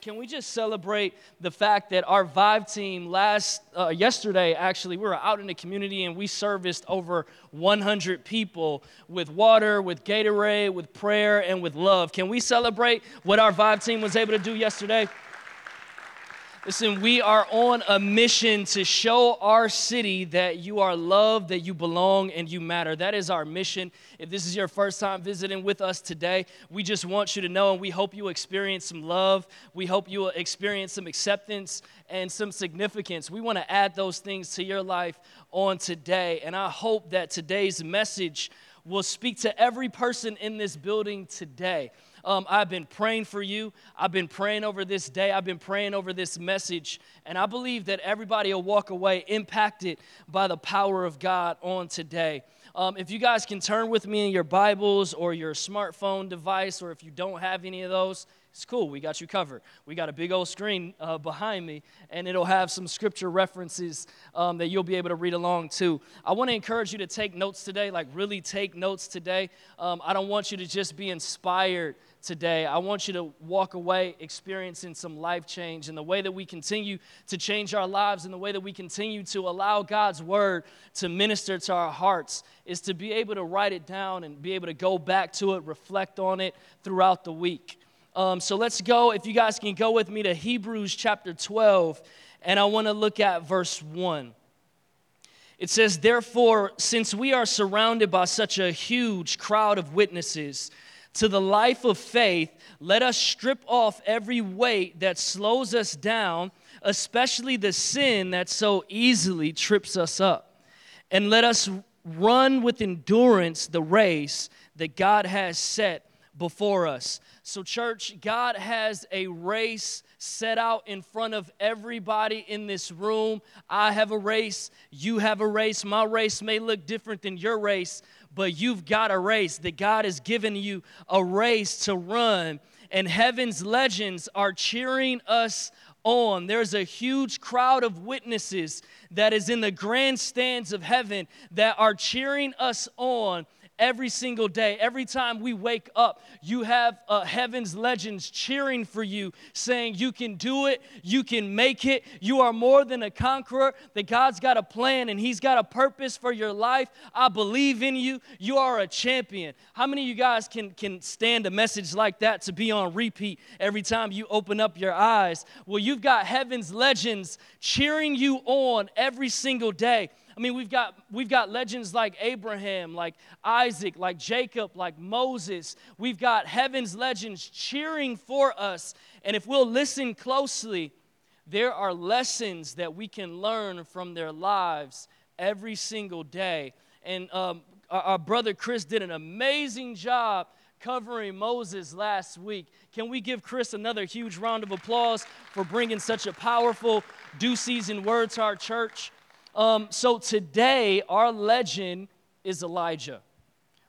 can we just celebrate the fact that our Vive team last uh, yesterday actually we were out in the community and we serviced over 100 people with water, with Gatorade, with prayer, and with love. Can we celebrate what our Vive team was able to do yesterday? Listen, we are on a mission to show our city that you are loved, that you belong, and you matter. That is our mission. If this is your first time visiting with us today, we just want you to know and we hope you experience some love. We hope you will experience some acceptance and some significance. We want to add those things to your life on today. And I hope that today's message will speak to every person in this building today. Um, I've been praying for you. I've been praying over this day. I've been praying over this message. And I believe that everybody will walk away impacted by the power of God on today. Um, if you guys can turn with me in your Bibles or your smartphone device, or if you don't have any of those, it's cool. We got you covered. We got a big old screen uh, behind me, and it'll have some scripture references um, that you'll be able to read along to. I want to encourage you to take notes today, like really take notes today. Um, I don't want you to just be inspired today. I want you to walk away experiencing some life change and the way that we continue to change our lives and the way that we continue to allow God's word to minister to our hearts is to be able to write it down and be able to go back to it, reflect on it throughout the week. Um, so let's go, if you guys can go with me to Hebrews chapter 12, and I want to look at verse 1. It says, Therefore, since we are surrounded by such a huge crowd of witnesses, to the life of faith, let us strip off every weight that slows us down, especially the sin that so easily trips us up. And let us run with endurance the race that God has set before us. So, church, God has a race set out in front of everybody in this room. I have a race, you have a race. My race may look different than your race, but you've got a race that God has given you a race to run. And heaven's legends are cheering us on. There's a huge crowd of witnesses that is in the grandstands of heaven that are cheering us on every single day. Every time we wake up, you have uh, heaven's legends cheering for you, saying, You can do it, you can make it, you are more than a conqueror, that God's got a plan and He's got a purpose for your life. I believe in you, you are a champion. How many of you guys can, can stand a message like that to be on repeat every time you open up your eyes? Well, you've got heaven's legends cheering you on every single day. I mean, we've got, we've got legends like Abraham, like Isaac, like Jacob, like Moses. We've got heaven's legends cheering for us. And if we'll listen closely, there are lessons that we can learn from their lives every single day. And um, our, our brother Chris did an amazing job covering Moses last week. Can we give Chris another huge round of applause for bringing such a powerful due season word to our church? Um, so today, our legend is Elijah.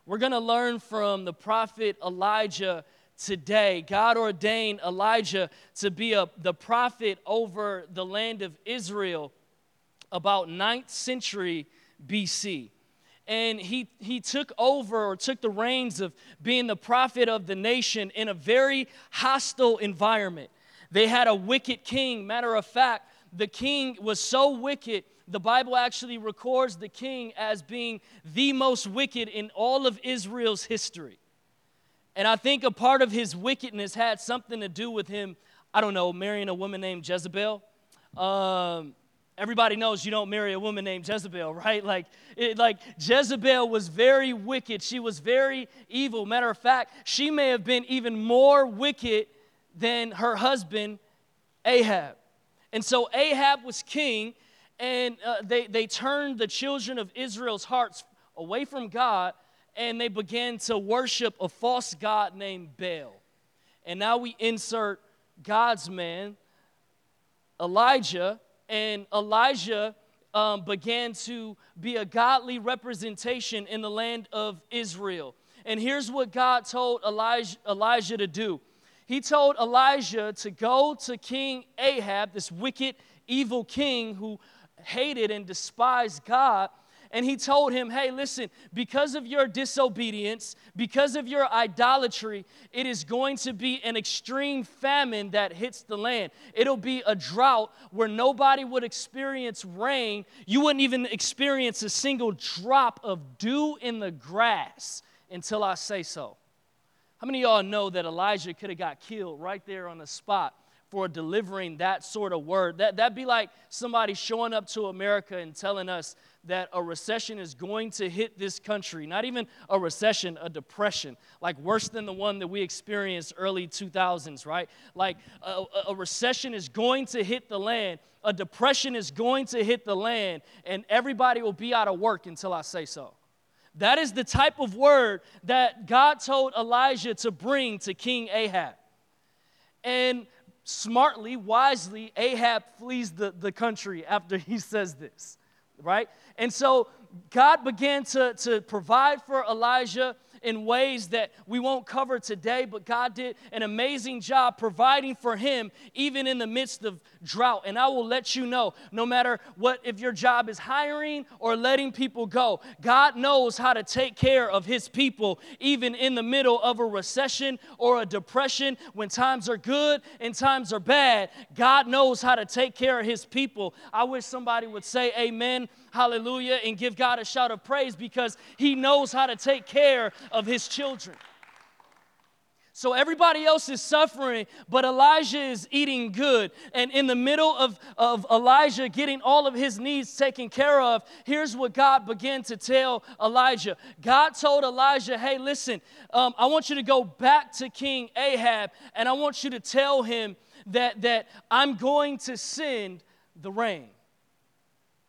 We're going to learn from the prophet Elijah today. God ordained Elijah to be a, the prophet over the land of Israel about 9th century BC. And he, he took over or took the reins of being the prophet of the nation in a very hostile environment. They had a wicked king. Matter of fact, the king was so wicked the Bible actually records the king as being the most wicked in all of Israel's history. And I think a part of his wickedness had something to do with him, I don't know, marrying a woman named Jezebel. Um, everybody knows you don't marry a woman named Jezebel, right? Like, it, like Jezebel was very wicked. She was very evil. Matter of fact, she may have been even more wicked than her husband, Ahab. And so Ahab was king, and uh, they, they turned the children of Israel's hearts away from God and they began to worship a false God named Baal. And now we insert God's man, Elijah, and Elijah um, began to be a godly representation in the land of Israel. And here's what God told Elijah, Elijah to do He told Elijah to go to King Ahab, this wicked, evil king who hated and despised God, and he told him, Hey, listen, because of your disobedience, because of your idolatry, it is going to be an extreme famine that hits the land. It'll be a drought where nobody would experience rain. You wouldn't even experience a single drop of dew in the grass until I say so. How many of y'all know that Elijah could have got killed right there on the spot for delivering that sort of word? That, that'd be like somebody showing up to America and telling us that a recession is going to hit this country. Not even a recession, a depression, like worse than the one that we experienced early 2000s, right? Like a, a recession is going to hit the land, a depression is going to hit the land, and everybody will be out of work until I say so. That is the type of word that God told Elijah to bring to King Ahab. And smartly, wisely, Ahab flees the, the country after he says this, right? And so God began to, to provide for Elijah in ways that we won't cover today, but God did an amazing job providing for him even in the midst of drought. And I will let you know no matter what, if your job is hiring or letting people go, God knows how to take care of his people even in the middle of a recession or a depression when times are good and times are bad. God knows how to take care of his people. I wish somebody would say amen, hallelujah, and give God a shout of praise because he knows how to take care of his children. So everybody else is suffering, but Elijah is eating good. And in the middle of, of Elijah getting all of his needs taken care of, here's what God began to tell Elijah. God told Elijah, hey, listen, um, I want you to go back to King Ahab, and I want you to tell him that, that I'm going to send the rain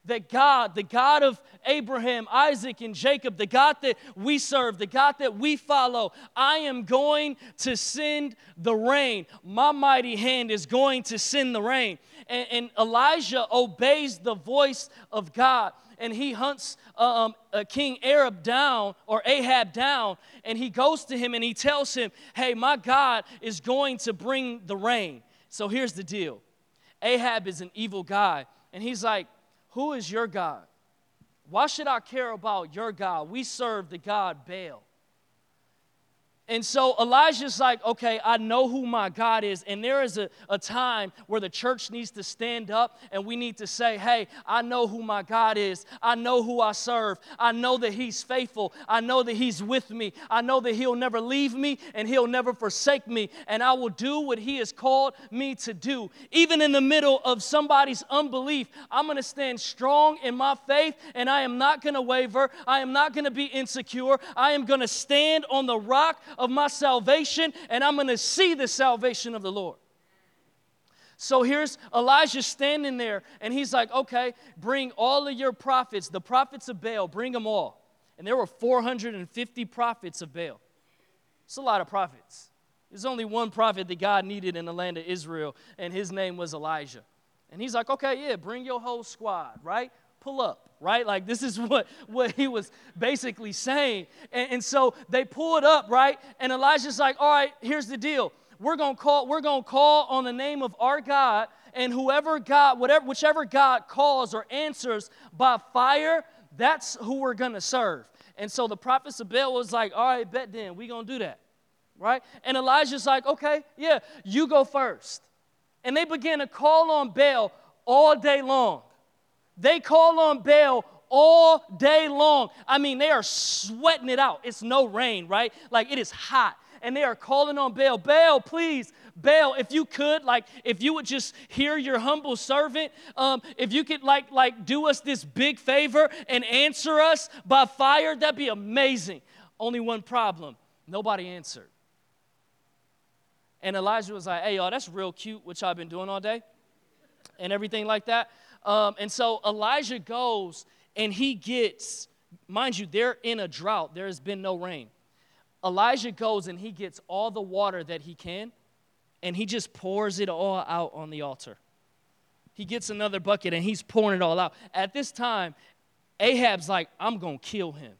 that God, the God of Abraham, Isaac, and Jacob, the God that we serve, the God that we follow, I am going to send the rain. My mighty hand is going to send the rain. And, and Elijah obeys the voice of God. And he hunts um, King Arab down or Ahab down, and he goes to him and he tells him, Hey, my God is going to bring the rain. So here's the deal Ahab is an evil guy, and he's like, who is your God? Why should I care about your God? We serve the God Baal. And so Elijah's like, okay, I know who my God is. And there is a, a time where the church needs to stand up and we need to say, hey, I know who my God is. I know who I serve. I know that He's faithful. I know that He's with me. I know that He'll never leave me and He'll never forsake me. And I will do what He has called me to do. Even in the middle of somebody's unbelief, I'm going to stand strong in my faith and I am not going to waver. I am not going to be insecure. I am going to stand on the rock of my salvation, and I'm going to see the salvation of the Lord. So here's Elijah standing there, and he's like, Okay, bring all of your prophets, the prophets of Baal, bring them all. And there were 450 prophets of Baal. It's a lot of prophets. There's only one prophet that God needed in the land of Israel, and his name was Elijah. And he's like, Okay, yeah, bring your whole squad, right? Pull up, right? Like this is what, what he was basically saying. And, and so they pull it up, right? And Elijah's like, all right, here's the deal. We're gonna call, we're gonna call on the name of our God, and whoever God, whatever, whichever God calls or answers by fire, that's who we're gonna serve. And so the prophets of Baal was like, all right, bet then, we gonna do that. Right? And Elijah's like, okay, yeah, you go first. And they began to call on Baal all day long. They call on Baal all day long. I mean, they are sweating it out. It's no rain, right? Like it is hot. And they are calling on Baal, Baal, please, Baal, if you could, like, if you would just hear your humble servant, um, if you could, like, like, do us this big favor and answer us by fire, that'd be amazing. Only one problem: nobody answered. And Elijah was like, "Hey, y'all, that's real cute, which I've been doing all day, and everything like that." Um, and so Elijah goes and he gets, mind you, they're in a drought. There has been no rain. Elijah goes and he gets all the water that he can and he just pours it all out on the altar. He gets another bucket and he's pouring it all out. At this time, Ahab's like, I'm going to kill him.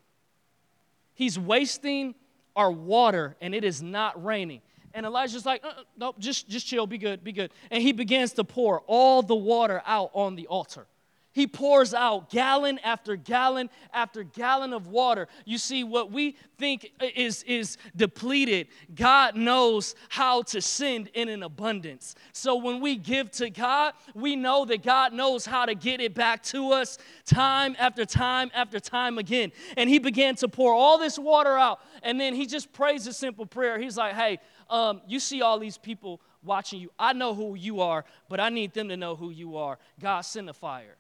He's wasting our water and it is not raining. And Elijah's like, uh, no, just, just chill, be good, be good. And he begins to pour all the water out on the altar. He pours out gallon after gallon after gallon of water. You see, what we think is, is depleted, God knows how to send in an abundance. So when we give to God, we know that God knows how to get it back to us time after time after time again. And He began to pour all this water out. And then He just prays a simple prayer. He's like, hey, um, you see all these people watching you. I know who you are, but I need them to know who you are. God, send a fire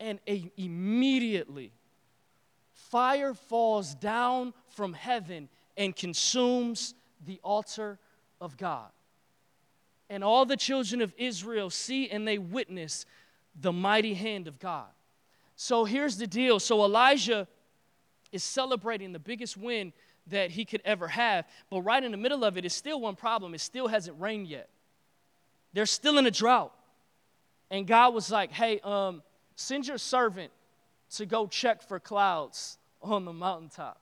and a, immediately fire falls down from heaven and consumes the altar of God. And all the children of Israel see and they witness the mighty hand of God. So here's the deal. So Elijah is celebrating the biggest win that he could ever have, but right in the middle of it is still one problem. It still hasn't rained yet. They're still in a drought. And God was like, hey, um, Send your servant to go check for clouds on the mountaintop.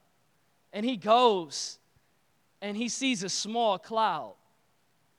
And he goes and he sees a small cloud.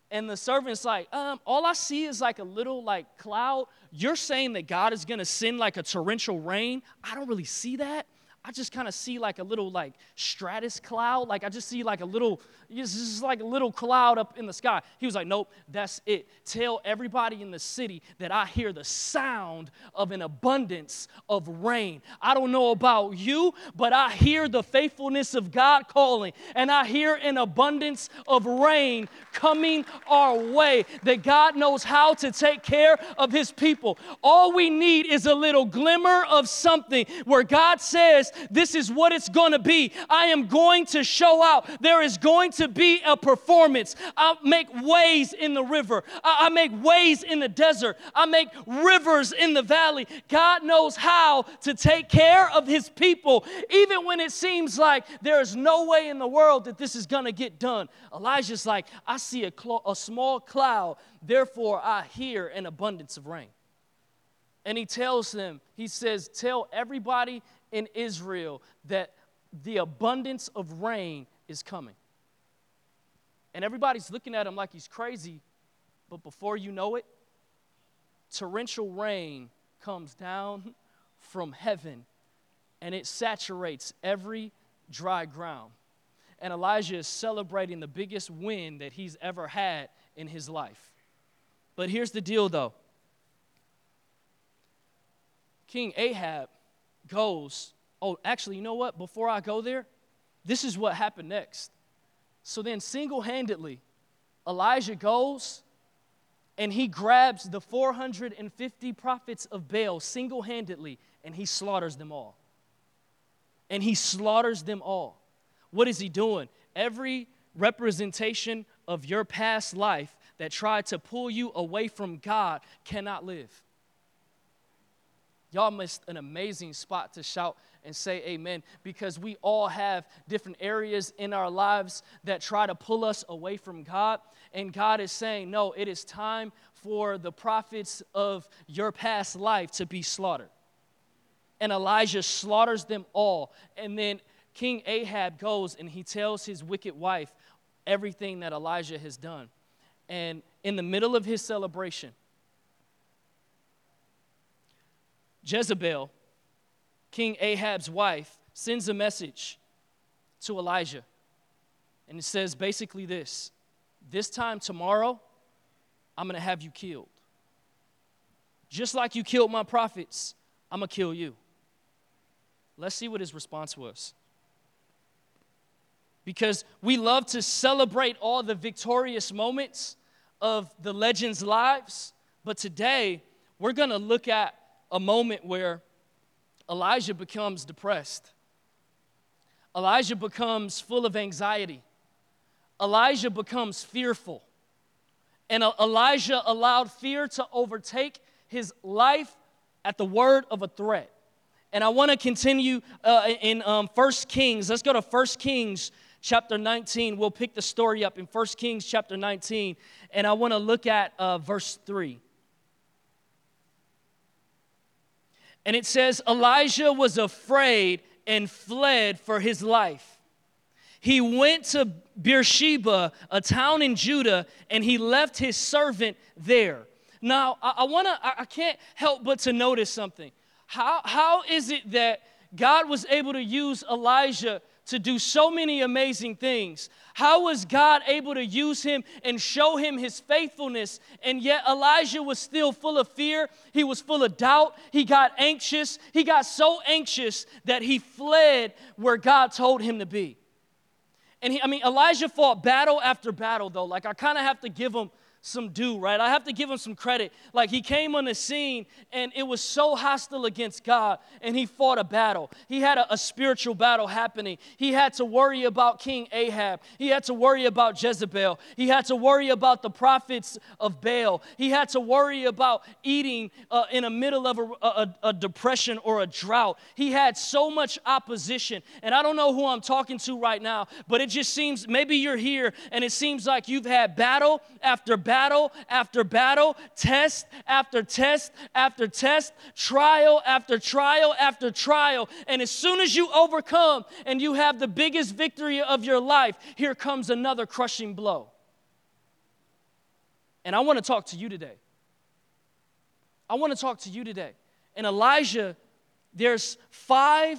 And the servant's like, um, all I see is like a little like cloud. You're saying that God is gonna send like a torrential rain. I don't really see that. I just kind of see like a little like stratus cloud. Like I just see like a little, it's just like a little cloud up in the sky. He was like, nope, that's it. Tell everybody in the city that I hear the sound of an abundance of rain. I don't know about you, but I hear the faithfulness of God calling, and I hear an abundance of rain coming our way. That God knows how to take care of his people. All we need is a little glimmer of something where God says, this is what it's going to be. I am going to show out. There is going to be a performance. I make ways in the river, I, make ways in the desert, I make rivers in the valley. God knows how to take care of his people, even when it seems like there is no way in the world that this is going to get done. Elijah's like, I see a, cl- a small cloud, therefore I hear an abundance of rain. And he tells them, he says, Tell everybody in Israel that the abundance of rain is coming. And everybody's looking at him like he's crazy, but before you know it, torrential rain comes down from heaven and it saturates every dry ground. And Elijah is celebrating the biggest win that he's ever had in his life. But here's the deal though King Ahab goes, oh, actually, you know what? Before I go there, this is what happened next. So then, single handedly, Elijah goes and he grabs the 450 prophets of Baal single handedly and he slaughters them all. And he slaughters them all. What is he doing? Every representation of your past life that tried to pull you away from God cannot live. Y'all missed an amazing spot to shout and say amen because we all have different areas in our lives that try to pull us away from God. And God is saying, no, it is time for the prophets of your past life to be slaughtered. And Elijah slaughters them all. And then King Ahab goes and he tells his wicked wife everything that Elijah has done. And in the middle of his celebration, Jezebel, King Ahab's wife, sends a message to Elijah. And it says basically this this time tomorrow, I'm going to have you killed. Just like you killed my prophets, I'm going to kill you. Let's see what his response was. Because we love to celebrate all the victorious moments of the legends' lives, but today we're going to look at a moment where Elijah becomes depressed. Elijah becomes full of anxiety. Elijah becomes fearful. And Elijah allowed fear to overtake his life at the word of a threat. And I want to continue uh, in um, 1 Kings. Let's go to 1 Kings chapter 19. We'll pick the story up in 1 Kings chapter 19. And I want to look at uh, verse 3. And it says, Elijah was afraid and fled for his life. He went to Beersheba, a town in Judah, and he left his servant there. Now, I, I wanna, I, I can't help but to notice something. How, how is it that God was able to use Elijah to do so many amazing things? How was God able to use him and show him his faithfulness? And yet Elijah was still full of fear. He was full of doubt. He got anxious. He got so anxious that he fled where God told him to be. And he, I mean, Elijah fought battle after battle, though. Like, I kind of have to give him some due, right? I have to give him some credit. Like he came on the scene and it was so hostile against God and he fought a battle. He had a, a, spiritual battle happening. He had to worry about King Ahab. He had to worry about Jezebel. He had to worry about the prophets of Baal. He had to worry about eating uh, in the middle of a, a, a depression or a drought. He had so much opposition. And I don't know who I'm talking to right now, but it just seems maybe you're here and it seems like you've had battle after battle battle after battle, test after test after test, trial after trial after trial. And as soon as you overcome and you have the biggest victory of your life, here comes another crushing blow. And I want to talk to you today. I want to talk to you today. And Elijah, there's five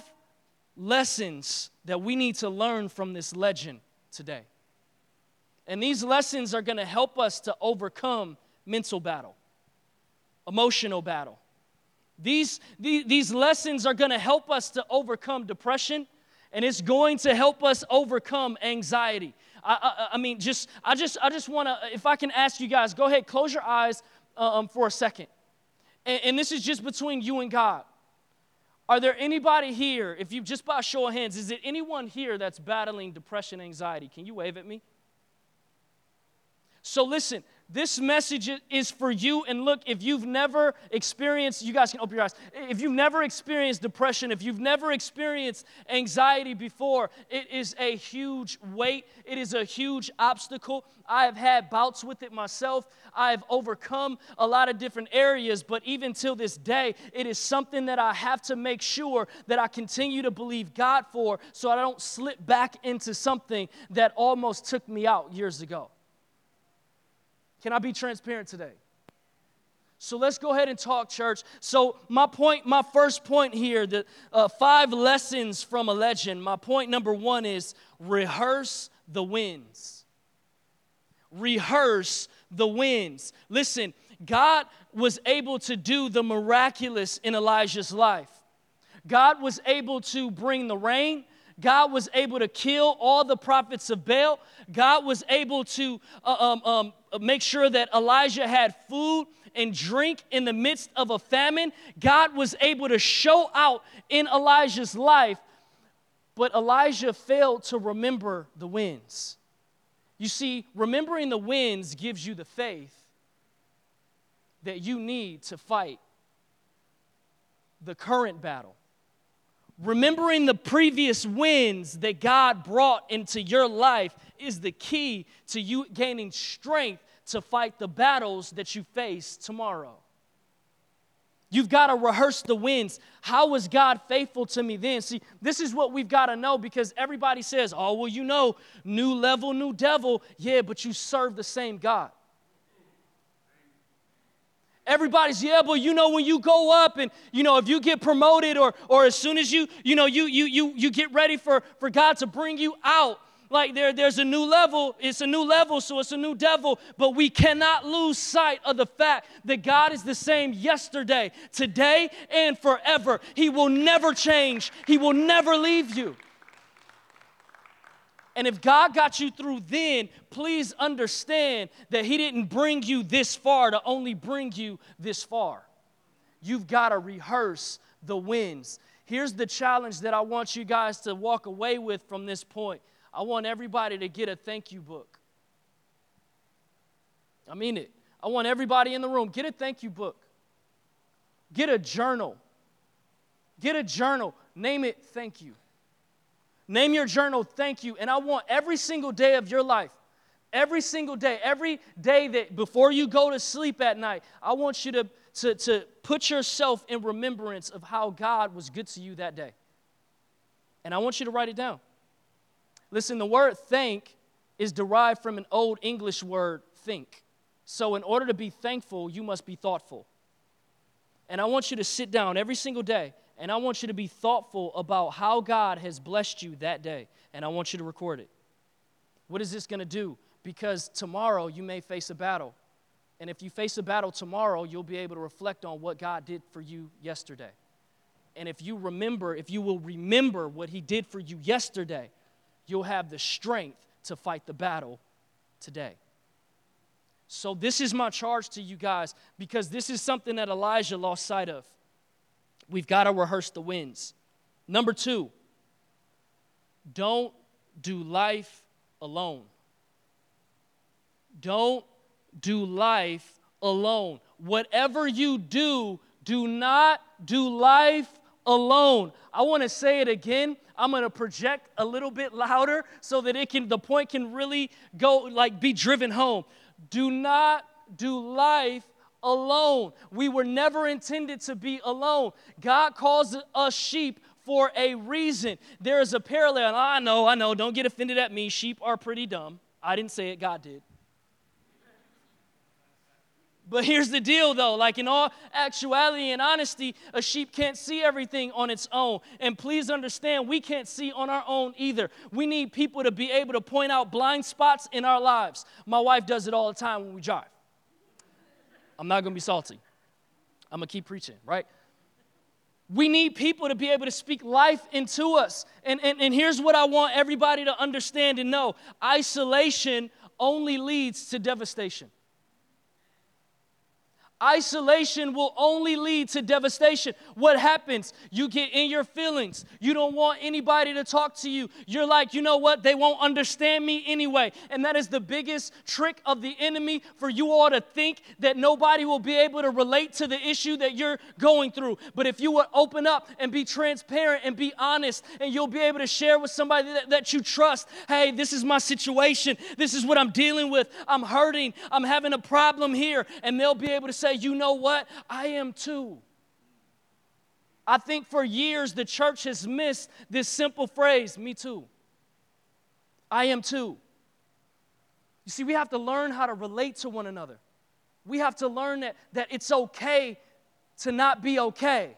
lessons that we need to learn from this legend today. And these lessons are going to help us to overcome mental battle, emotional battle. These, these, these lessons are going to help us to overcome depression, and it's going to help us overcome anxiety. I, I, I mean, just I just I just want to, if I can ask you guys, go ahead, close your eyes um, for a second, and, and this is just between you and God. Are there anybody here, if you just by show of hands, is it anyone here that's battling depression, anxiety? Can you wave at me? So listen, this message is for you. And look, if you've never experienced, you guys can open your eyes. If you've never experienced depression, if you've never experienced anxiety before, it is a huge weight. It is a huge obstacle. I have had bouts with it myself. I've overcome a lot of different areas, but even till this day, it is something that I have to make sure that I continue to believe God for so I don't slip back into something that almost took me out years ago. Can I be transparent today? So let's go ahead and talk, church. So, my point, my first point here, the uh, five lessons from a legend. My point number one is rehearse the wins. Rehearse the wins. Listen, God was able to do the miraculous in Elijah's life. God was able to bring the rain. God was able to kill all the prophets of Baal. God was able to uh, um, um, make sure that Elijah had food and drink in the midst of a famine. God was able to show out in Elijah's life, but Elijah failed to remember the winds. You see, remembering the winds gives you the faith that you need to fight the current battle. Remembering the previous wins that God brought into your life is the key to you gaining strength to fight the battles that you face tomorrow. You've got to rehearse the wins. How was God faithful to me then? See, this is what we've got to know because everybody says, oh, well, you know, new level, new devil. Yeah, but you serve the same God. Everybody's, yeah, but you know, when you go up and, you know, if you get promoted or, or as soon as you, you know, you, you, you, you get ready for, for God to bring you out, like there, there's a new level. It's a new level, so it's a new devil. But we cannot lose sight of the fact that God is the same yesterday, today, and forever. He will never change, He will never leave you. And if God got you through then, please understand that He didn't bring you this far to only bring you this far. You've got to rehearse the wins. Here's the challenge that I want you guys to walk away with from this point I want everybody to get a thank you book. I mean it. I want everybody in the room, get a thank you book. Get a journal. Get a journal. Name it thank you. Name your journal thank you. And I want every single day of your life, every single day, every day that before you go to sleep at night, I want you to, to, to put yourself in remembrance of how God was good to you that day. And I want you to write it down. Listen, the word thank is derived from an old English word, think. So, in order to be thankful, you must be thoughtful. And I want you to sit down every single day and I want you to be thoughtful about how God has blessed you that day. And I want you to record it. What is this going to do? Because tomorrow you may face a battle. And if you face a battle tomorrow, you'll be able to reflect on what God did for you yesterday. And if you remember, if you will remember what He did for you yesterday, you'll have the strength to fight the battle today. So, this is my charge to you guys because this is something that Elijah lost sight of. We've got to rehearse the wins. Number two, don't do life alone. Don't do life alone. Whatever you do, do not do life alone. I want to say it again. I'm going to project a little bit louder so that it can the point can really go like be driven home. Do not do life alone. We were never intended to be alone. God calls us sheep for a reason. There is a parallel. I know, I know, don't get offended at me. Sheep are pretty dumb. I didn't say it, God did. But here's the deal though, like in all actuality and honesty, a sheep can't see everything on its own. And please understand, we can't see on our own either. We need people to be able to point out blind spots in our lives. My wife does it all the time when we drive. I'm not gonna be salty. I'm gonna keep preaching, right? We need people to be able to speak life into us. And, and, and here's what I want everybody to understand and know isolation only leads to devastation. Isolation will only lead to devastation. What happens? You get in your feelings. You don't want anybody to talk to you. You're like, you know what? They won't understand me anyway. And that is the biggest trick of the enemy for you all to think that nobody will be able to relate to the issue that you're going through. But if you would open up and be transparent and be honest, and you'll be able to share with somebody that, that you trust hey, this is my situation. This is what I'm dealing with. I'm hurting. I'm having a problem here. And they'll be able to say, you know what? I am too. I think for years the church has missed this simple phrase, me too. I am too. You see, we have to learn how to relate to one another. We have to learn that, that it's okay to not be okay.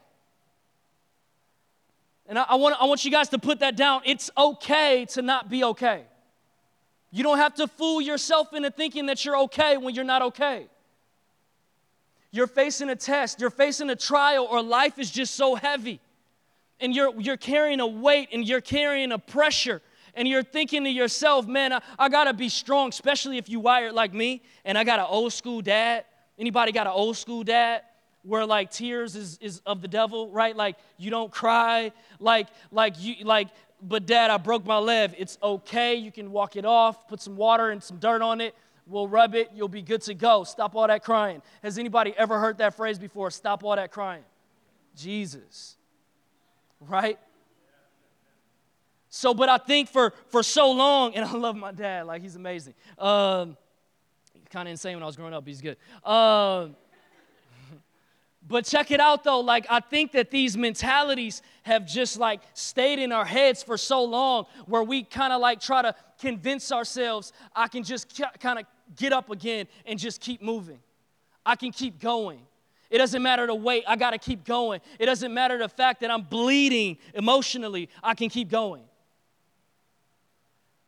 And I, I, want, I want you guys to put that down. It's okay to not be okay. You don't have to fool yourself into thinking that you're okay when you're not okay you're facing a test, you're facing a trial, or life is just so heavy. And you're, you're carrying a weight and you're carrying a pressure. And you're thinking to yourself, man, I, I gotta be strong, especially if you wired like me and I got an old school dad. Anybody got an old school dad? where like tears is, is of the devil, right? Like you don't cry, like like you like. But dad, I broke my leg. It's okay. You can walk it off. Put some water and some dirt on it. We'll rub it, you'll be good to go. Stop all that crying. Has anybody ever heard that phrase before? Stop all that crying. Jesus. Right? So, but I think for for so long, and I love my dad, like he's amazing. Um, kind of insane when I was growing up, he's good. Um, but check it out though, like I think that these mentalities have just like stayed in our heads for so long where we kind of like try to convince ourselves I can just kind of get up again and just keep moving. I can keep going. It doesn't matter the weight, I got to keep going. It doesn't matter the fact that I'm bleeding emotionally, I can keep going.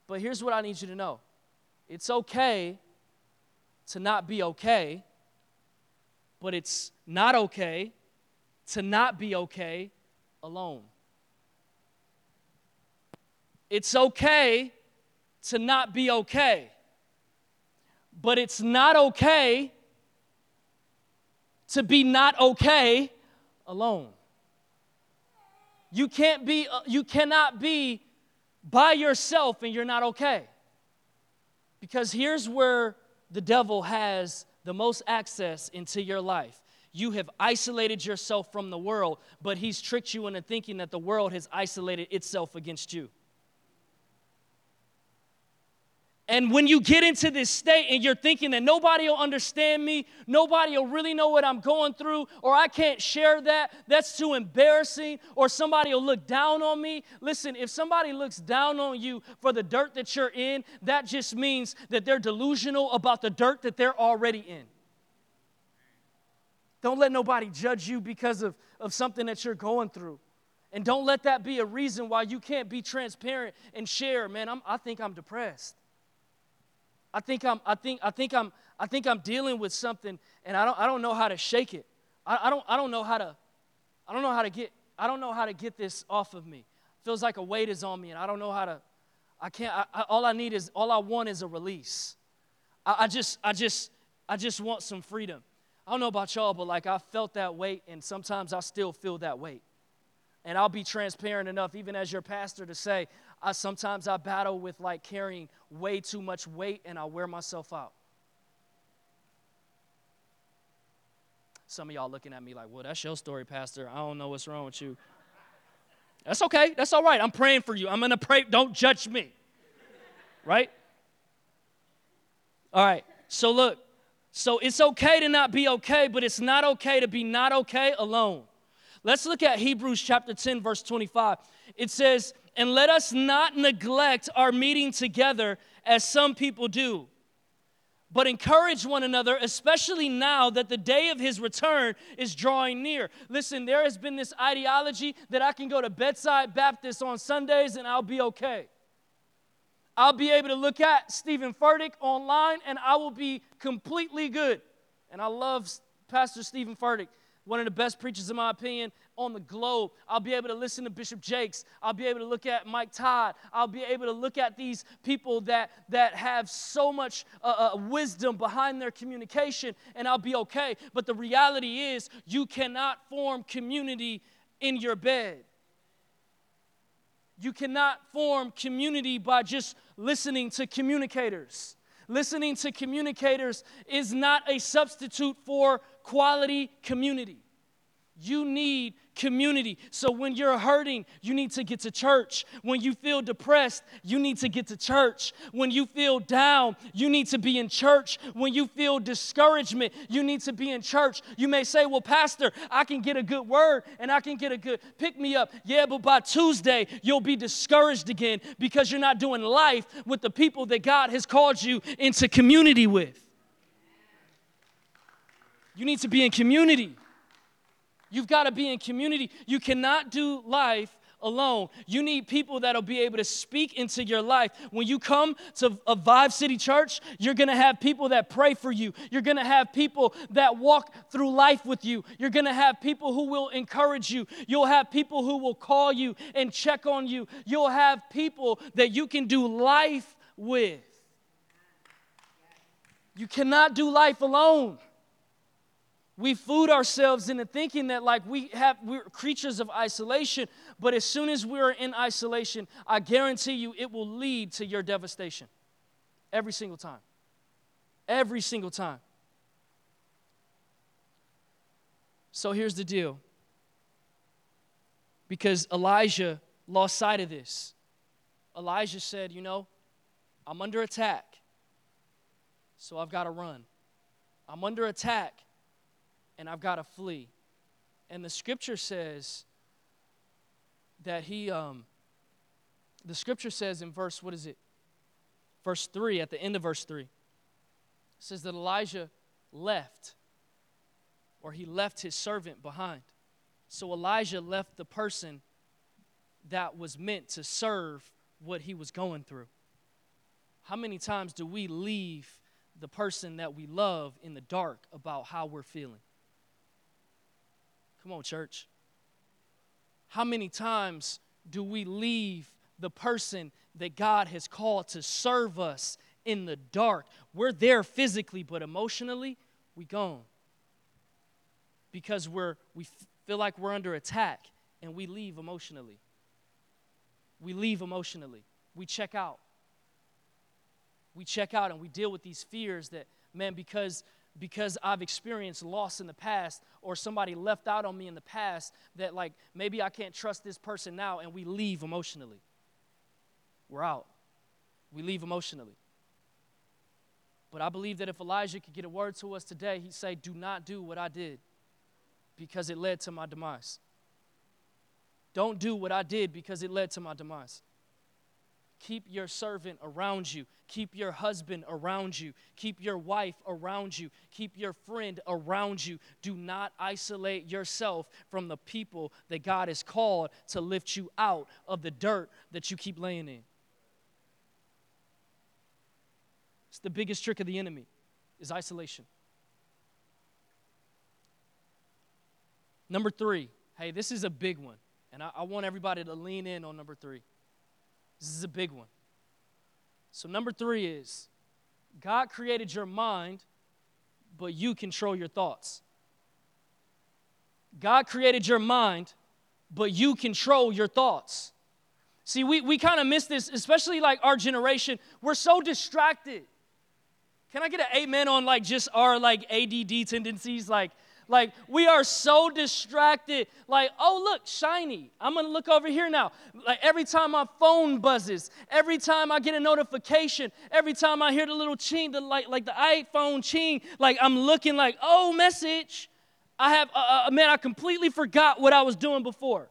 But here's what I need you to know it's okay to not be okay, but it's not okay to not be okay alone. It's okay to not be okay. But it's not okay to be not okay alone. You can't be uh, you cannot be by yourself and you're not okay. Because here's where the devil has the most access into your life. You have isolated yourself from the world, but he's tricked you into thinking that the world has isolated itself against you. And when you get into this state and you're thinking that nobody will understand me, nobody will really know what I'm going through, or I can't share that, that's too embarrassing, or somebody will look down on me. Listen, if somebody looks down on you for the dirt that you're in, that just means that they're delusional about the dirt that they're already in. Don't let nobody judge you because of, of something that you're going through. And don't let that be a reason why you can't be transparent and share, man, I'm, I think I'm depressed. I think I'm, I think, I think I'm, I think I'm dealing with something and I don't, I don't know how to shake it. I, I, don't, I don't know how to, I don't know how to get, I don't know how to get this off of me. It feels like a weight is on me and I don't know how to, I can't, I, I, all I need is, all I want is a release. I, I just, I just, I just want some freedom. I don't know about y'all, but like I felt that weight and sometimes I still feel that weight. And I'll be transparent enough, even as your pastor, to say, I, sometimes I battle with like carrying way too much weight and I wear myself out. Some of y'all looking at me like, well, that's your story, Pastor. I don't know what's wrong with you. That's okay. That's all right. I'm praying for you. I'm going to pray. Don't judge me. Right? All right. So, look. So, it's okay to not be okay, but it's not okay to be not okay alone. Let's look at Hebrews chapter 10, verse 25. It says, and let us not neglect our meeting together as some people do, but encourage one another, especially now that the day of his return is drawing near. Listen, there has been this ideology that I can go to Bedside Baptist on Sundays and I'll be okay. I'll be able to look at Steven Furtick online and I will be completely good. And I love Pastor Steven Furtick one of the best preachers, in my opinion, on the globe. I'll be able to listen to Bishop Jakes. I'll be able to look at Mike Todd. I'll be able to look at these people that, that have so much uh, uh, wisdom behind their communication, and I'll be okay. But the reality is, you cannot form community in your bed. You cannot form community by just listening to communicators. Listening to communicators is not a substitute for quality community. You need community. So when you're hurting, you need to get to church. When you feel depressed, you need to get to church. When you feel down, you need to be in church. When you feel discouragement, you need to be in church. You may say, Well, Pastor, I can get a good word and I can get a good pick me up. Yeah, but by Tuesday, you'll be discouraged again because you're not doing life with the people that God has called you into community with. You need to be in community. You've got to be in community. You cannot do life alone. You need people that'll be able to speak into your life. When you come to a Vive City Church, you're going to have people that pray for you. You're going to have people that walk through life with you. You're going to have people who will encourage you. You'll have people who will call you and check on you. You'll have people that you can do life with. You cannot do life alone we food ourselves into thinking that like we have we're creatures of isolation but as soon as we're in isolation i guarantee you it will lead to your devastation. Every single time. Every single time. So here's the deal. Because elijah lost sight of this. Elijah said you know i'm under attack so i've got to run. I'm under attack and I've got to flee. And the scripture says that he, um, the scripture says in verse, what is it? Verse 3, at the end of verse 3, says that Elijah left, or he left his servant behind. So Elijah left the person that was meant to serve what he was going through. How many times do we leave the person that we love in the dark about how we're feeling? Come on, church. How many times do we leave the person that God has called to serve us in the dark? We're there physically, but emotionally, we gone. Because we're we feel like we're under attack and we leave emotionally. We leave emotionally. We check out. We check out and we deal with these fears that, man, because because I've experienced loss in the past or somebody left out on me in the past that, like, maybe I can't trust this person now, and we leave emotionally. We're out. We leave emotionally. But I believe that if Elijah could get a word to us today, he'd say, Do not do what I did because it led to my demise. Don't do what I did because it led to my demise. Keep your servant around you. Keep your husband around you. Keep your wife around you. Keep your friend around you. Do not isolate yourself from the people that God has called to lift you out of the dirt that you keep laying in. It's the biggest trick of the enemy is isolation. Number three, hey, this is a big one. And I, I want everybody to lean in on number three. This is a big one. So, number three is God created your mind, but you control your thoughts. God created your mind, but you control your thoughts. See, we, we kind of miss this, especially like our generation. We're so distracted. Can I get an amen on like just our like ADD tendencies? Like, like we are so distracted. Like, oh look, shiny. I'm gonna look over here now. Like every time my phone buzzes, every time I get a notification, every time I hear the little ching, the like like the iPhone ching, like I'm looking like, oh message. I have uh, uh, man, I completely forgot what I was doing before.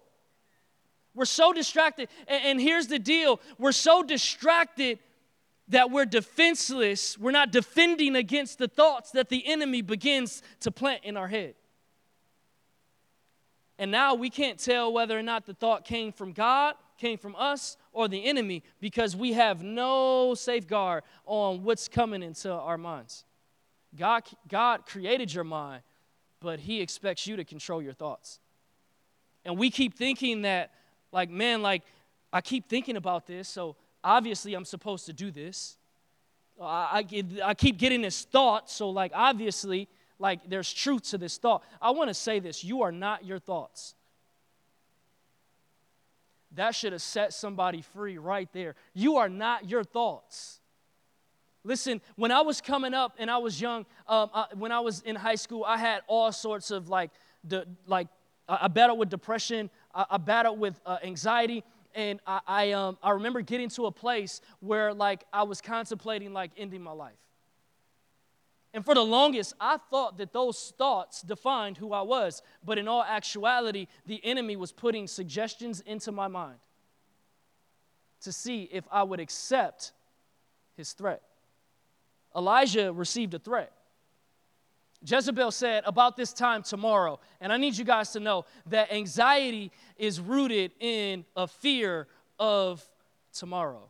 We're so distracted. And, and here's the deal: we're so distracted that we're defenseless, we're not defending against the thoughts that the enemy begins to plant in our head. And now we can't tell whether or not the thought came from God, came from us, or the enemy because we have no safeguard on what's coming into our minds. God, God created your mind, but He expects you to control your thoughts. And we keep thinking that, like, man, like, I keep thinking about this, so obviously I'm supposed to do this. I, I, I keep getting this thought, so like obviously, like there's truth to this thought. I want to say this you are not your thoughts. That should have set somebody free right there. You are not your thoughts. Listen, when I was coming up and I was young, um, I, when I was in high school, I had all sorts of like, the, like I battled with depression, I, I battled with uh, anxiety, and I, I, um, I remember getting to a place where like I was contemplating like ending my life. And for the longest, I thought that those thoughts defined who I was. But in all actuality, the enemy was putting suggestions into my mind to see if I would accept his threat. Elijah received a threat. Jezebel said, About this time tomorrow. And I need you guys to know that anxiety is rooted in a fear of tomorrow.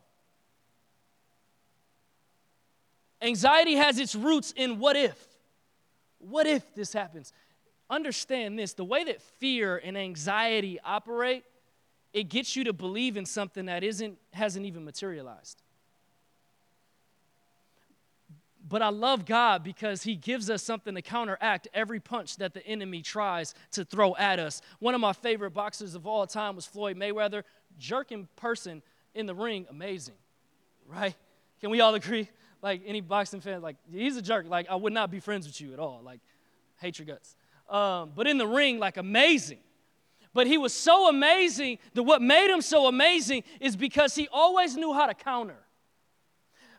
Anxiety has its roots in what if? What if this happens? Understand this the way that fear and anxiety operate, it gets you to believe in something that isn't, hasn't even materialized. But I love God because He gives us something to counteract every punch that the enemy tries to throw at us. One of my favorite boxers of all time was Floyd Mayweather. Jerking person in the ring, amazing, right? Can we all agree? Like any boxing fan, like he's a jerk. Like I would not be friends with you at all. Like hate your guts. Um, but in the ring, like amazing. But he was so amazing that what made him so amazing is because he always knew how to counter.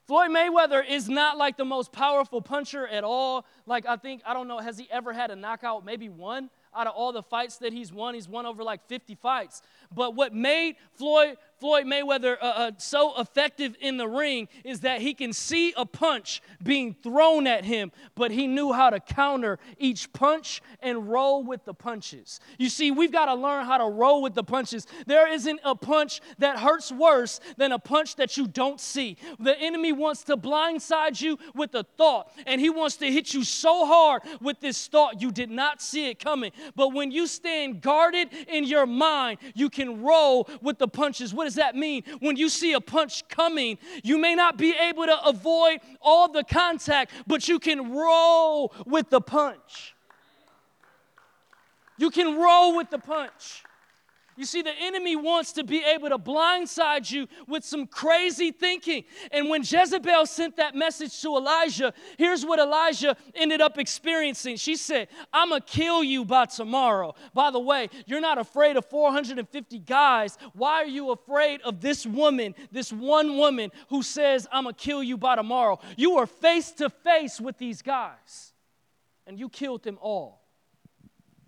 Floyd Mayweather is not like the most powerful puncher at all. Like, I think, I don't know, has he ever had a knockout? Maybe one out of all the fights that he's won. He's won over like 50 fights. But what made Floyd Floyd Mayweather uh, uh, so effective in the ring is that he can see a punch being thrown at him, but he knew how to counter each punch and roll with the punches. You see, we've got to learn how to roll with the punches. There isn't a punch that hurts worse than a punch that you don't see. The enemy wants to blindside you with a thought, and he wants to hit you so hard with this thought you did not see it coming. But when you stand guarded in your mind, you can roll with the punches. What does that mean? When you see a punch coming, you may not be able to avoid all the contact, but you can roll with the punch. You can roll with the punch. You see, the enemy wants to be able to blindside you with some crazy thinking. And when Jezebel sent that message to Elijah, here's what Elijah ended up experiencing. She said, I'm going to kill you by tomorrow. By the way, you're not afraid of 450 guys. Why are you afraid of this woman, this one woman who says, I'm going to kill you by tomorrow? You are face to face with these guys, and you killed them all.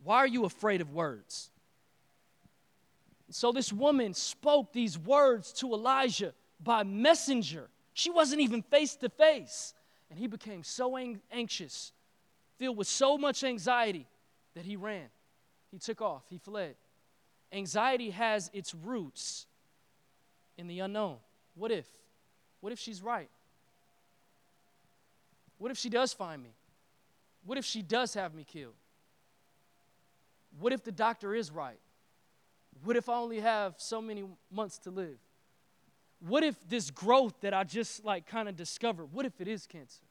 Why are you afraid of words? So this woman spoke these words to Elijah by messenger. She wasn't even face to face. And he became so ang- anxious, filled with so much anxiety, that he ran. He took off, he fled. Anxiety has its roots in the unknown. What if? What if she's right? What if she does find me? What if she does have me killed? What if the doctor is right? What if I only have so many months to live? What if this growth that I just like kind of discovered, what if it is cancer?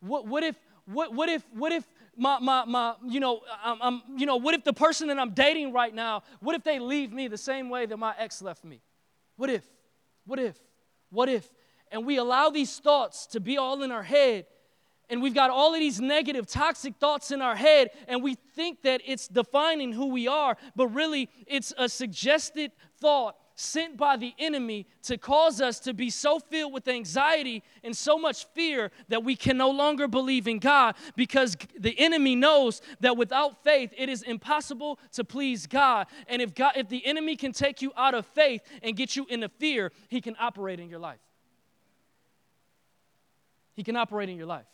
What, what if what, what if what if my, my, my you know I'm, I'm you know what if the person that I'm dating right now what if they leave me the same way that my ex left me what if what if what if and we allow these thoughts to be all in our head and we've got all of these negative, toxic thoughts in our head, and we think that it's defining who we are, but really it's a suggested thought sent by the enemy to cause us to be so filled with anxiety and so much fear that we can no longer believe in God because the enemy knows that without faith it is impossible to please God. And if God if the enemy can take you out of faith and get you into fear, he can operate in your life. He can operate in your life.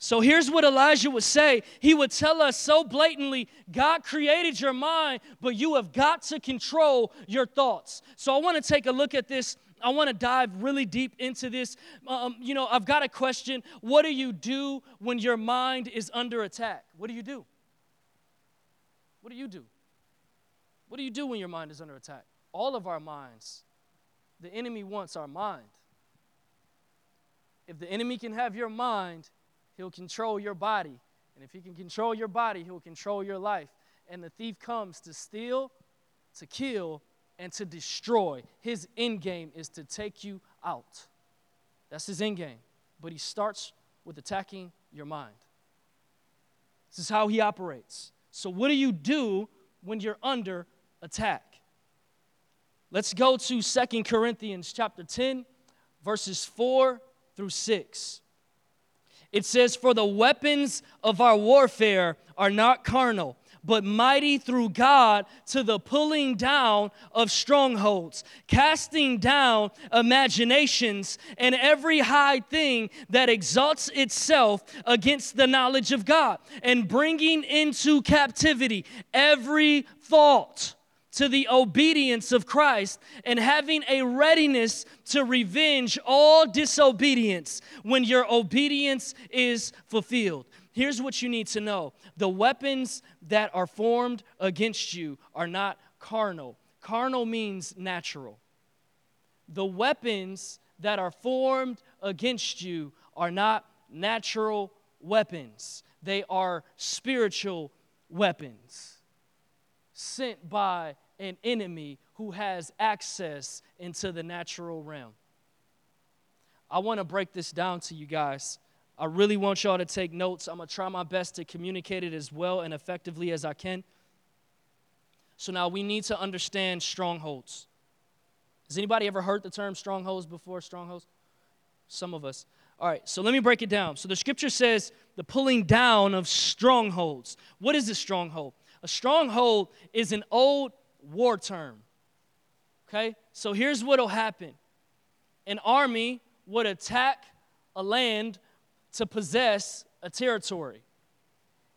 So here's what Elijah would say. He would tell us so blatantly God created your mind, but you have got to control your thoughts. So I want to take a look at this. I want to dive really deep into this. Um, you know, I've got a question. What do you do when your mind is under attack? What do you do? What do you do? What do you do when your mind is under attack? All of our minds. The enemy wants our mind. If the enemy can have your mind, He'll control your body. And if he can control your body, he'll control your life. And the thief comes to steal, to kill, and to destroy. His end game is to take you out. That's his end game. But he starts with attacking your mind. This is how he operates. So, what do you do when you're under attack? Let's go to Second Corinthians chapter 10, verses 4 through 6. It says, For the weapons of our warfare are not carnal, but mighty through God to the pulling down of strongholds, casting down imaginations and every high thing that exalts itself against the knowledge of God, and bringing into captivity every thought to the obedience of Christ and having a readiness to revenge all disobedience when your obedience is fulfilled. Here's what you need to know the weapons that are formed against you are not carnal. Carnal means natural. The weapons that are formed against you are not natural weapons, they are spiritual weapons sent by an enemy who has access into the natural realm. I want to break this down to you guys. I really want y'all to take notes. I'm going to try my best to communicate it as well and effectively as I can. So now we need to understand strongholds. Has anybody ever heard the term strongholds before? Strongholds? Some of us. All right, so let me break it down. So the scripture says the pulling down of strongholds. What is a stronghold? A stronghold is an old war term. Okay? So here's what'll happen an army would attack a land to possess a territory.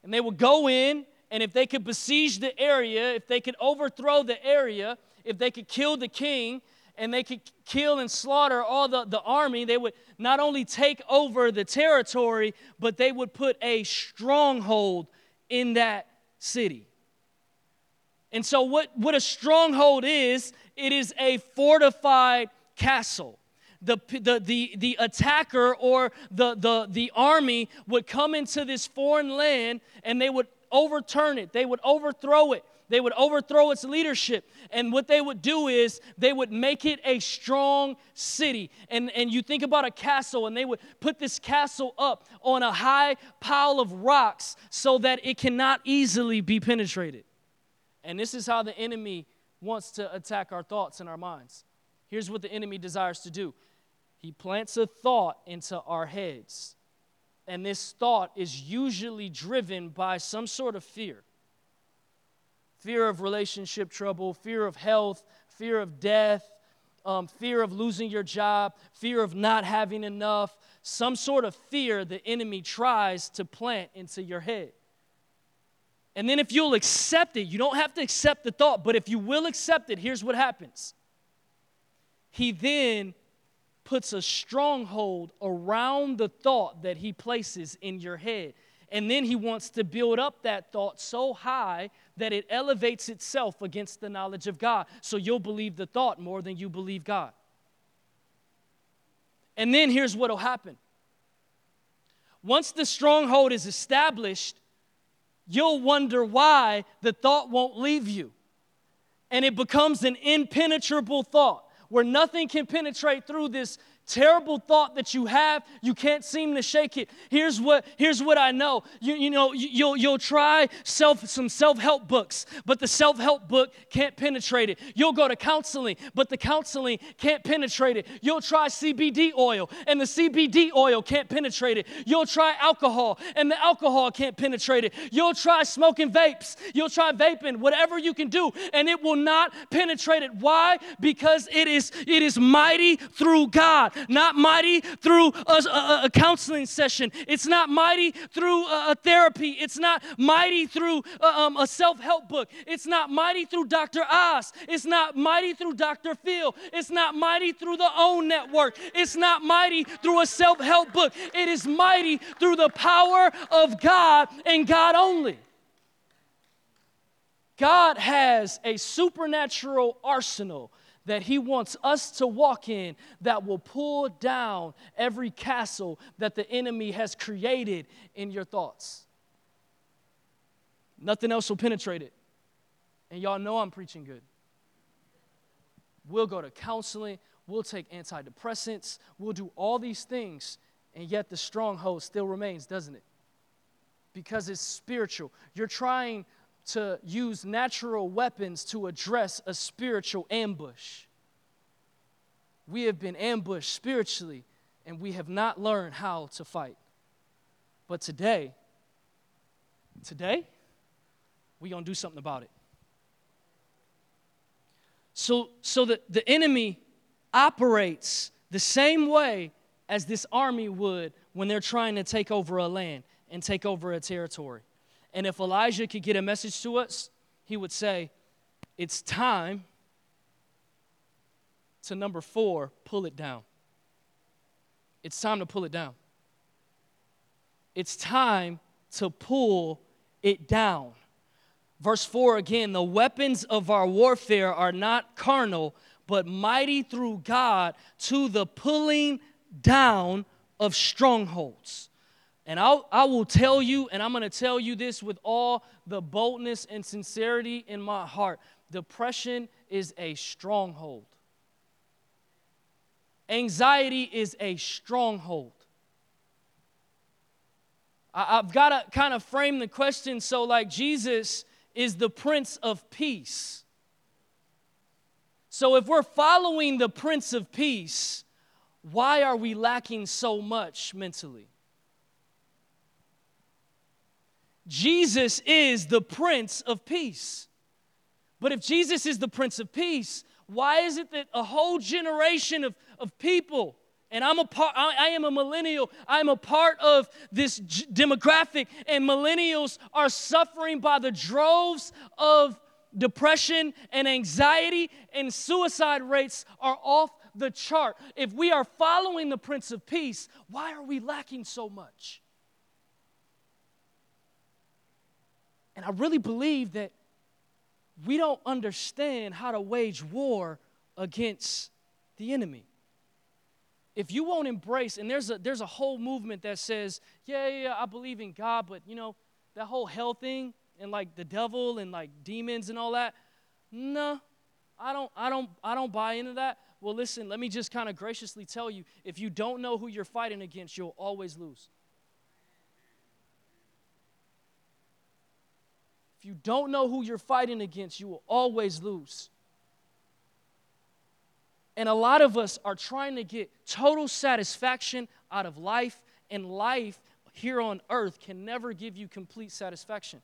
And they would go in, and if they could besiege the area, if they could overthrow the area, if they could kill the king, and they could kill and slaughter all the, the army, they would not only take over the territory, but they would put a stronghold in that city. And so, what, what a stronghold is, it is a fortified castle. The, the, the, the attacker or the, the, the army would come into this foreign land and they would overturn it, they would overthrow it. They would overthrow its leadership. And what they would do is they would make it a strong city. And, and you think about a castle, and they would put this castle up on a high pile of rocks so that it cannot easily be penetrated. And this is how the enemy wants to attack our thoughts and our minds. Here's what the enemy desires to do he plants a thought into our heads. And this thought is usually driven by some sort of fear fear of relationship trouble, fear of health, fear of death, um, fear of losing your job, fear of not having enough, some sort of fear the enemy tries to plant into your head. And then if you'll accept it, you don't have to accept the thought, but if you will accept it, here's what happens. He then puts a stronghold around the thought that he places in your head. And then he wants to build up that thought so high that it elevates itself against the knowledge of God. So you'll believe the thought more than you believe God. And then here's what will happen once the stronghold is established, you'll wonder why the thought won't leave you. And it becomes an impenetrable thought where nothing can penetrate through this terrible thought that you have. You can't seem to shake it. Here's what here's what i know. You, you know you'll you'll try self some self-help books but the self-help book can't penetrate it. You'll go to counseling but the counseling can't penetrate it. You'll try cbd oil and the cbd oil can't penetrate it. You'll try alcohol and the alcohol can't penetrate it. You'll try smoking vapes. You'll try vaping whatever you can do and it will not penetrate it. Why? Because it is it is mighty through god not mighty through a, a, a counseling session. It's not mighty through a, a therapy. It's not mighty through uh, um, a self help book. It's not mighty through Dr. Oz. It's not mighty through Dr. Phil. It's not mighty through the OWN network. It's not mighty through a self help book. It is mighty through the power of God and God only. God has a supernatural arsenal that He wants us to walk in that will pull down every castle that the enemy has created in your thoughts. Nothing else will penetrate it. And y'all know I'm preaching good. We'll go to counseling, we'll take antidepressants, we'll do all these things, and yet the stronghold still remains, doesn't it? Because it's spiritual. You're trying to use natural weapons to address a spiritual ambush. We have been ambushed spiritually, and we have not learned how to fight. But today, today, we're going to do something about it. So, so that the enemy operates the same way as this army would when they're trying to take over a land and take over a territory. And if Elijah could get a message to us, he would say, It's time to number four, pull it down. It's time to pull it down. It's time to pull it down. Verse 4 again, the weapons of our warfare are not carnal, but mighty through God to the pulling down of strongholds. And I'll, I will tell you, and I'm going to tell you this with all the boldness and sincerity in my heart depression is a stronghold. Anxiety is a stronghold. I, I've got to kind of frame the question so, like, Jesus is the Prince of Peace. So, if we're following the Prince of Peace, why are we lacking so much mentally? Jesus is the Prince of Peace. But if Jesus is the Prince of Peace, why is it that a whole generation of, of people, and I'm a part, I, I am a millennial, I'm a part of this g- demographic, and millennials are suffering by the droves of depression and anxiety, and suicide rates are off the chart. If we are following the Prince of Peace, why are we lacking so much? And I really believe that we don't understand how to wage war against the enemy. If you won't embrace, and there's a, there's a whole movement that says, yeah, yeah, I believe in God, but you know, that whole hell thing, and like the devil and like demons and all that. No, I don't, I don't, I don't buy into that. Well, listen, let me just kind of graciously tell you if you don't know who you're fighting against, you'll always lose. If you don't know who you're fighting against, you will always lose. And a lot of us are trying to get total satisfaction out of life, and life here on earth can never give you complete satisfaction.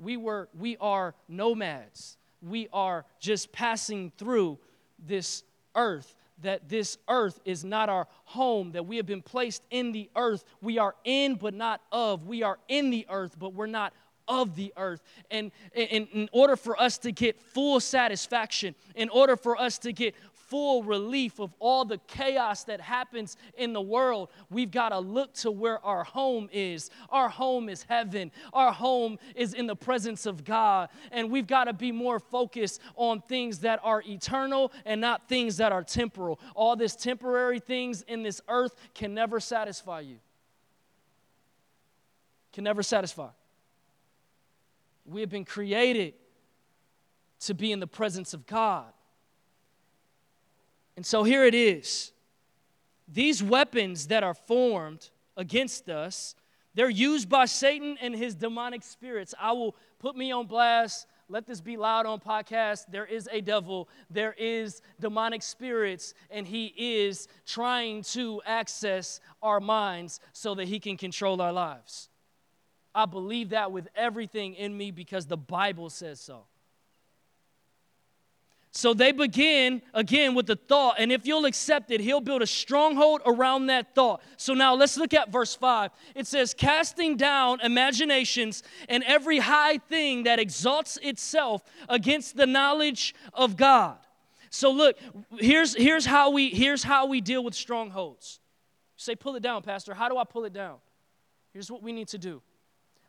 We, were, we are nomads. We are just passing through this earth, that this earth is not our home, that we have been placed in the earth. We are in, but not of. We are in the earth, but we're not of the earth. And, and in order for us to get full satisfaction, in order for us to get full relief of all the chaos that happens in the world, we've got to look to where our home is. Our home is heaven, our home is in the presence of God. And we've got to be more focused on things that are eternal and not things that are temporal. All this temporary things in this earth can never satisfy you. Can never satisfy. We have been created to be in the presence of God. And so here it is. These weapons that are formed against us, they're used by Satan and his demonic spirits. I will put me on blast. Let this be loud on podcast. There is a devil, there is demonic spirits, and he is trying to access our minds so that he can control our lives. I believe that with everything in me because the Bible says so. So they begin again with the thought, and if you'll accept it, he'll build a stronghold around that thought. So now let's look at verse 5. It says, Casting down imaginations and every high thing that exalts itself against the knowledge of God. So look, here's, here's, how, we, here's how we deal with strongholds. say, pull it down, Pastor. How do I pull it down? Here's what we need to do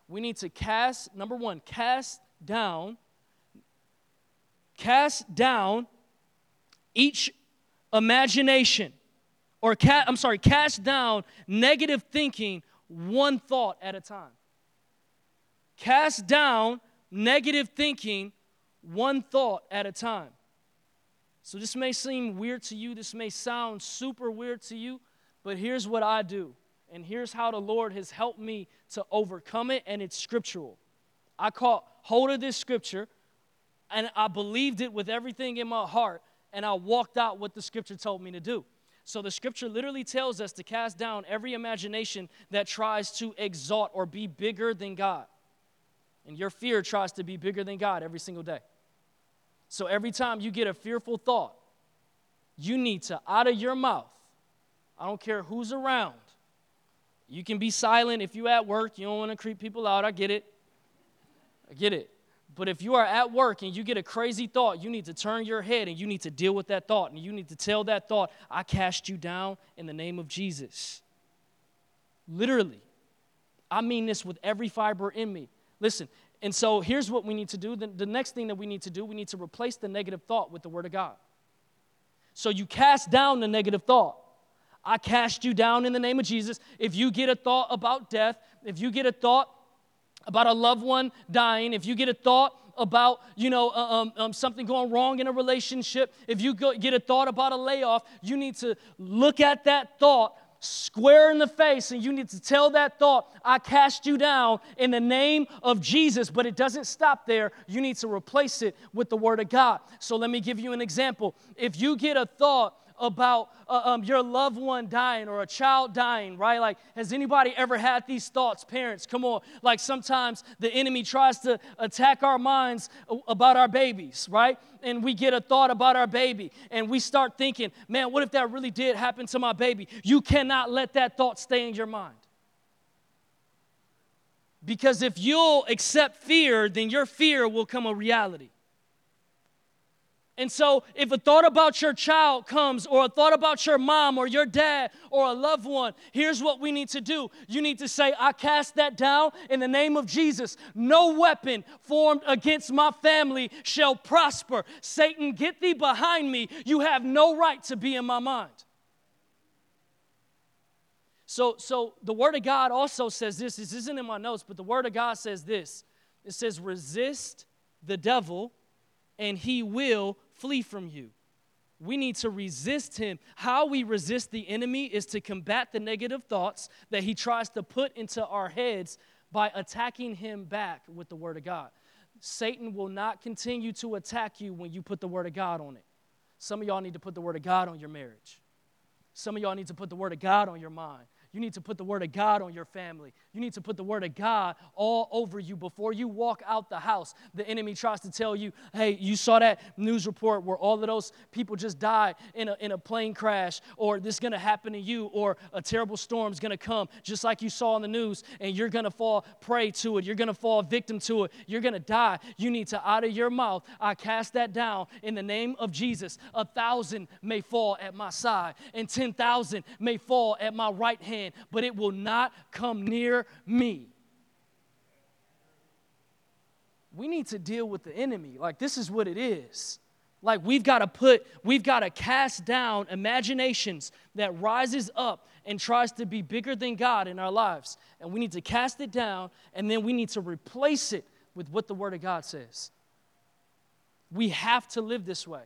we need to cast, number one, cast down cast down each imagination or ca- I'm sorry, cast down negative thinking one thought at a time. Cast down negative thinking one thought at a time. So this may seem weird to you, this may sound super weird to you, but here's what I do. And here's how the Lord has helped me to overcome it, and it's scriptural. I caught hold of this scripture and I believed it with everything in my heart, and I walked out what the scripture told me to do. So the scripture literally tells us to cast down every imagination that tries to exalt or be bigger than God. And your fear tries to be bigger than God every single day. So every time you get a fearful thought, you need to, out of your mouth, I don't care who's around, you can be silent if you're at work, you don't want to creep people out. I get it. I get it. But if you are at work and you get a crazy thought, you need to turn your head and you need to deal with that thought. And you need to tell that thought, I cast you down in the name of Jesus. Literally. I mean this with every fiber in me. Listen, and so here's what we need to do. The, the next thing that we need to do, we need to replace the negative thought with the Word of God. So you cast down the negative thought. I cast you down in the name of Jesus. If you get a thought about death, if you get a thought about a loved one dying, if you get a thought about you know uh, um, um, something going wrong in a relationship if you go, get a thought about a layoff you need to look at that thought square in the face and you need to tell that thought i cast you down in the name of jesus. But it doesn't stop there. You need to replace it with the word of god. So let me give you an example. If you get a thought about uh, um, your loved one dying or a child dying, right? Like, has anybody ever had these thoughts? Parents, come on. Like, sometimes the enemy tries to attack our minds about our babies, right? And we get a thought about our baby and we start thinking, man, what if that really did happen to my baby? You cannot let that thought stay in your mind. Because if you'll accept fear, then your fear will come a reality. And so, if a thought about your child comes, or a thought about your mom or your dad or a loved one, here's what we need to do. You need to say, I cast that down in the name of Jesus. No weapon formed against my family shall prosper. Satan, get thee behind me. You have no right to be in my mind. So, so the Word of God also says this. This isn't in my notes, but the Word of God says this It says, resist the devil and he will flee from you. We need to resist him. How we resist the enemy is to combat the negative thoughts that he tries to put into our heads by attacking him back with the word of God. Satan will not continue to attack you when you put the word of God on it. Some of y'all need to put the word of God on your marriage. Some of y'all need to put the word of God on your mind. You need to put the word of God on your family. You need to put the word of God all over you before you walk out the house. The enemy tries to tell you, hey, you saw that news report where all of those people just died in a, in a plane crash, or this is going to happen to you, or a terrible storm is going to come, just like you saw on the news, and you're going to fall prey to it. You're going to fall victim to it. You're going to die. You need to, out of your mouth, I cast that down in the name of Jesus. A thousand may fall at my side, and 10,000 may fall at my right hand but it will not come near me. We need to deal with the enemy. Like, this is what it is. Like, we've got to put, we've got to cast down imaginations that rises up and tries to be bigger than God in our lives. And we need to cast it down, and then we need to replace it with what the Word of God says. We have to live this way.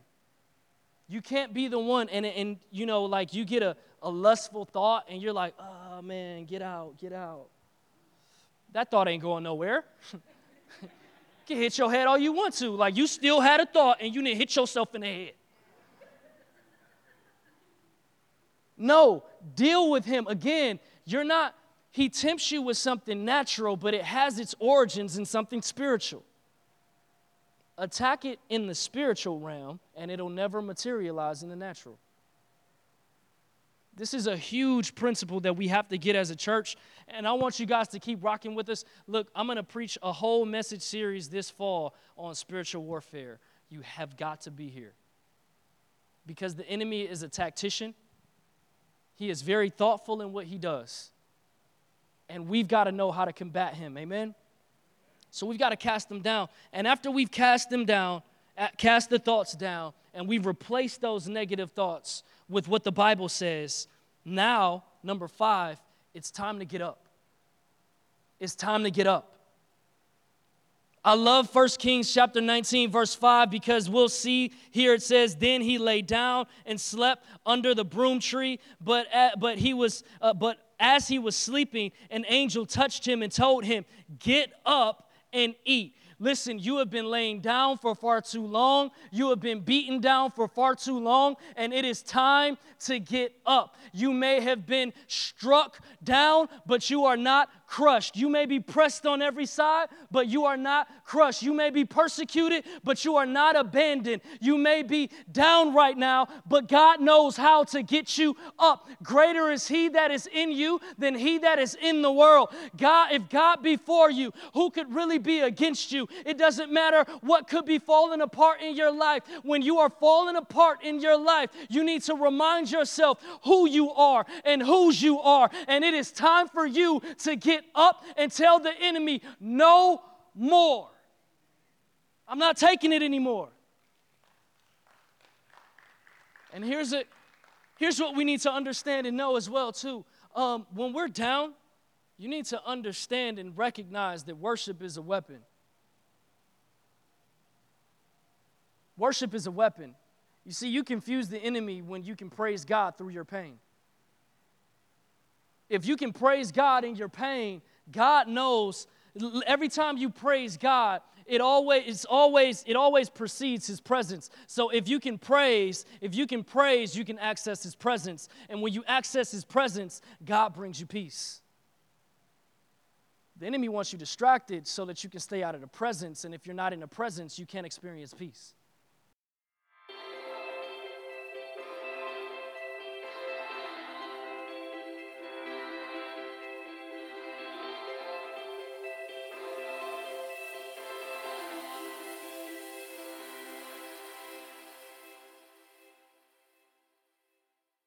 You can't be the one, and, and you know, like you get a, a lustful thought and you're like, oh man, get out, get out. That thought ain't going nowhere. you can hit your head all you want to. Like you still had a thought and you didn't hit yourself in the head. No, deal with him. Again, you're not, he tempts you with something natural, but it has its origins in something spiritual. Attack it in the spiritual realm, and it'll never materialize in the natural. This is a huge principle that we have to get as a church. And I want you guys to keep rocking with us. Look, I'm going to preach a whole message series this fall on spiritual warfare. You have got to be here. Because the enemy is a tactician, he is very thoughtful in what he does. And we've got to know how to combat him. Amen? So we've got to cast them down. And after we've cast them down, cast the thoughts down, and we've replaced those negative thoughts with what the Bible says. Now, number five, it's time to get up. It's time to get up. I love 1 Kings chapter 19, verse 5, because we'll see here it says, Then he lay down and slept under the broom tree, but, at, but he was, uh, but as he was sleeping, an angel touched him and told him, Get up and eat. Listen, you have been laying down for far too long. You have been beaten down for far too long, and it is time to get up. You may have been struck down, but you are not crushed. You may be pressed on every side, but you are not crushed. You may be persecuted, but you are not abandoned. You may be down right now, but God knows how to get you up. Greater is He that is in you than He that is in the world. God, if God be for you, who could really be against you? It doesn't matter what could be falling apart in your life. When you are falling apart in your life, you need to remind yourself who you are and whose you are. And it is time for you to get get up and tell the enemy, no more. I'm not taking it anymore. And here's it. Here's what we need to understand and know as well too. Um, when we're down, you need to understand and recognize that worship is a weapon. Worship is a weapon. You see, you confuse the enemy when you can praise God through your pain if you can praise God in your pain, God knows every time you praise God, it always it's always it always precedes his presence. So if you can praise, if you can praise, you can access his presence. And when you access his presence, God brings you peace. The enemy wants you distracted so that you can stay out of the presence, and if you're not in the presence, you can't experience peace.